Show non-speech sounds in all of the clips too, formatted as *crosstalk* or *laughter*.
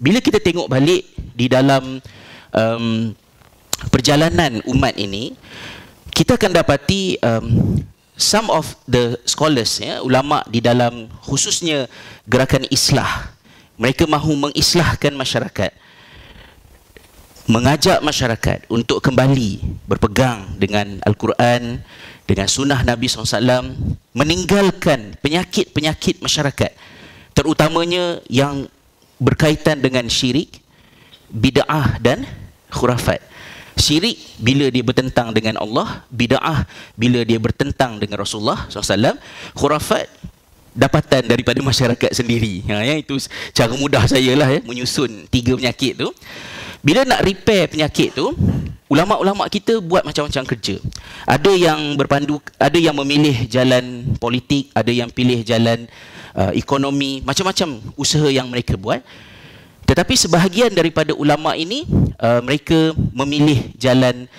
bila kita tengok balik di dalam um, perjalanan umat ini kita akan dapati um, some of the scholars ya ulama di dalam khususnya gerakan islah mereka mahu mengislahkan masyarakat mengajak masyarakat untuk kembali berpegang dengan al-Quran dengan sunnah Nabi SAW meninggalkan penyakit-penyakit masyarakat terutamanya yang berkaitan dengan syirik bid'ah dan khurafat. Syirik bila dia bertentang dengan Allah bid'ah bila dia bertentang dengan Rasulullah SAW khurafat dapatan daripada masyarakat sendiri. Ha, ya, itu cara mudah saya lah ya, menyusun tiga penyakit tu. Bila nak repair penyakit tu ulama-ulama kita buat macam-macam kerja. Ada yang berpandu ada yang memilih jalan politik ada yang pilih jalan uh, ekonomi macam-macam usaha yang mereka buat. Tetapi sebahagian daripada ulama ini uh, mereka memilih jalan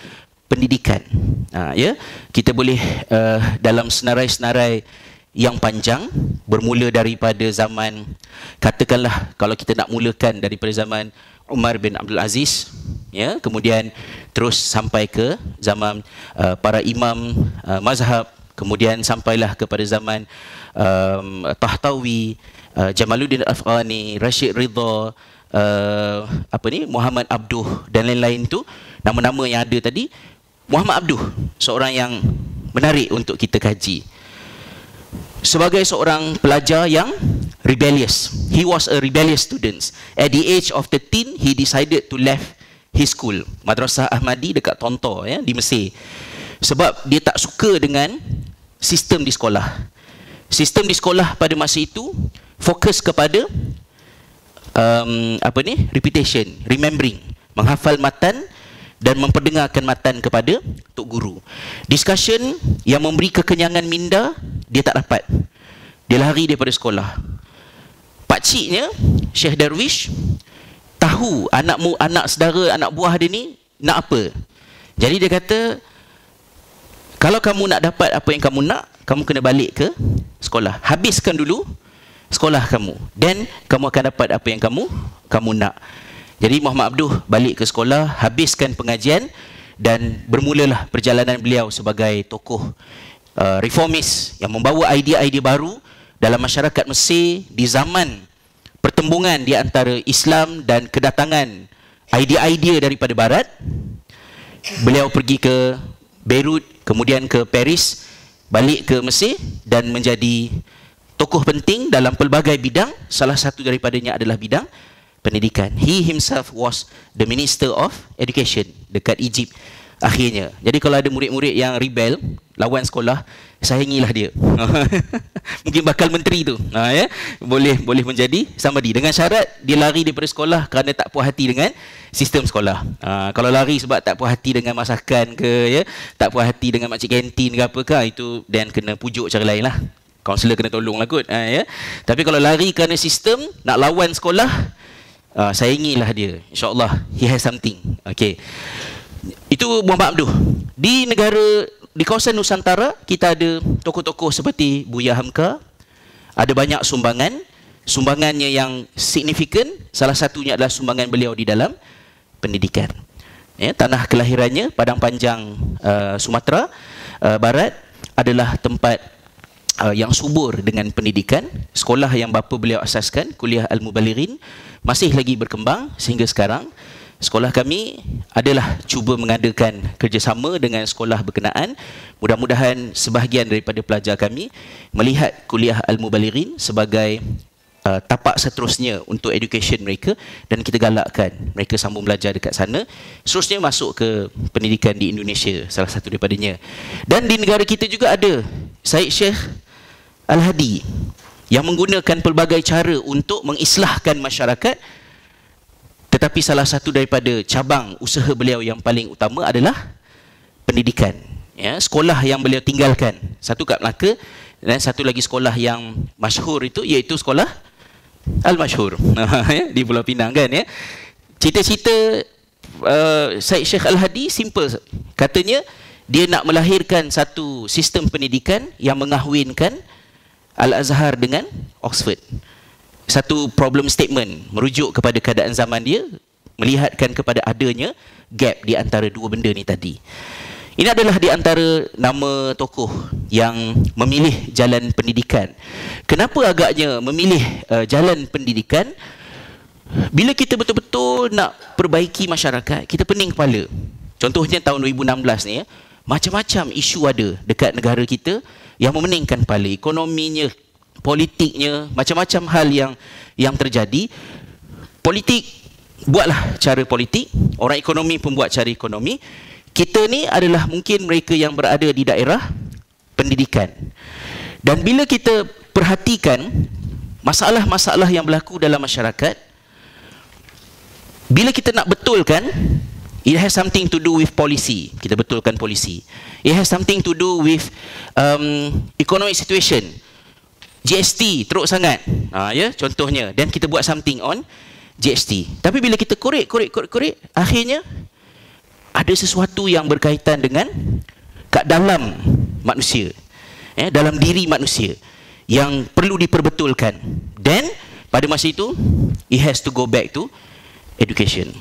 pendidikan. Uh, ya, kita boleh uh, dalam senarai-senarai yang panjang bermula daripada zaman katakanlah kalau kita nak mulakan daripada zaman Umar bin Abdul Aziz ya? Kemudian terus sampai ke zaman uh, para imam uh, mazhab kemudian sampailah kepada zaman um, Tahtawi uh, Jamaluddin Afghani Rashid Ridha uh, apa ni Muhammad Abduh dan lain-lain tu nama-nama yang ada tadi Muhammad Abduh seorang yang menarik untuk kita kaji. Sebagai seorang pelajar yang rebellious he was a rebellious student at the age of 13 he decided to left his school madrasah Ahmadi dekat Tonto ya di Mesir. Sebab dia tak suka dengan sistem di sekolah. Sistem di sekolah pada masa itu fokus kepada um, apa ni repetition remembering menghafal matan dan memperdengarkan matan kepada tok guru. Discussion yang memberi kekenyangan minda dia tak dapat. Dia lari daripada sekolah. Pak ciknya Syekh Darwish tahu anakmu anak saudara anak buah dia ni nak apa. Jadi dia kata kalau kamu nak dapat apa yang kamu nak kamu kena balik ke sekolah. Habiskan dulu sekolah kamu. Dan kamu akan dapat apa yang kamu kamu nak. Jadi Muhammad Abduh balik ke sekolah habiskan pengajian dan bermulalah perjalanan beliau sebagai tokoh uh, reformis yang membawa idea-idea baru dalam masyarakat Mesir di zaman pertembungan di antara Islam dan kedatangan idea-idea daripada barat. Beliau pergi ke Beirut kemudian ke Paris balik ke Mesir dan menjadi tokoh penting dalam pelbagai bidang. Salah satu daripadanya adalah bidang pendidikan. He himself was the minister of education dekat Egypt akhirnya. Jadi kalau ada murid-murid yang rebel lawan sekolah sayangilah dia. *laughs* Mungkin bakal menteri tu. Ha, ya? boleh boleh menjadi somebody dengan syarat dia lari daripada sekolah kerana tak puas hati dengan sistem sekolah. Ha, kalau lari sebab tak puas hati dengan masakan ke ya? Tak puas hati dengan makcik kantin ke apa ke itu dan kena pujuk cara lain lah. Kaunselor kena tolong lah kot ha, ya? Tapi kalau lari kerana sistem Nak lawan sekolah uh, Sayangilah dia. InsyaAllah He has something. Okay Itu Muhammad Abduh Di negara Di kawasan Nusantara Kita ada tokoh-tokoh seperti Buya Hamka. Ada banyak sumbangan. Sumbangannya yang signifikan Salah satunya adalah sumbangan beliau di dalam Pendidikan. Ya, Tanah kelahirannya Padang Panjang uh, Sumatera uh, Barat Adalah tempat uh, yang subur dengan pendidikan. Sekolah yang bapa beliau asaskan kuliah al-mubalirin masih lagi berkembang sehingga sekarang sekolah kami adalah cuba mengadakan kerjasama dengan sekolah berkenaan. Mudah-mudahan sebahagian daripada pelajar kami melihat kuliah al-mubalirin sebagai Uh, tapak seterusnya untuk education mereka dan kita galakkan mereka sambung belajar dekat sana. Seterusnya masuk ke pendidikan di Indonesia salah satu daripadanya. Dan di negara kita juga ada Syed Sheikh Al-Hadi yang menggunakan pelbagai cara untuk mengislahkan masyarakat tetapi salah satu daripada cabang usaha beliau yang paling utama adalah pendidikan. Ya sekolah yang beliau tinggalkan. Satu kat Melaka dan satu lagi sekolah yang masyhur itu iaitu sekolah Al-Masyhur *laughs* ya, di Pulau Pinang kan ya. Cita-cita uh, Syed Sheikh Al-Hadi simple katanya dia nak melahirkan satu sistem pendidikan yang mengahwinkan Al-Azhar dengan Oxford. Satu problem statement merujuk kepada keadaan zaman dia melihatkan kepada adanya gap di antara dua benda ni tadi. Ini adalah di antara nama tokoh yang memilih jalan pendidikan. Kenapa agaknya memilih uh, jalan pendidikan? Bila kita betul-betul nak perbaiki masyarakat, kita pening kepala. Contohnya tahun 2016 ni ya, macam-macam isu ada dekat negara kita yang memeningkan kepala. Ekonominya, politiknya, macam-macam hal yang yang terjadi. Politik buatlah cara politik, orang ekonomi pun buat cara ekonomi. Kita ni adalah mungkin mereka yang berada di daerah pendidikan. Dan bila kita perhatikan masalah-masalah yang berlaku dalam masyarakat, bila kita nak betulkan, it has something to do with policy. Kita betulkan polisi. It has something to do with um, economic situation. GST teruk sangat. Ha, ya, contohnya. Dan kita buat something on GST. Tapi bila kita korek, korek, korek, korek, akhirnya ada sesuatu yang berkaitan dengan kat dalam manusia. Eh, dalam diri manusia yang perlu diperbetulkan. Then pada masa itu it has to go back to education.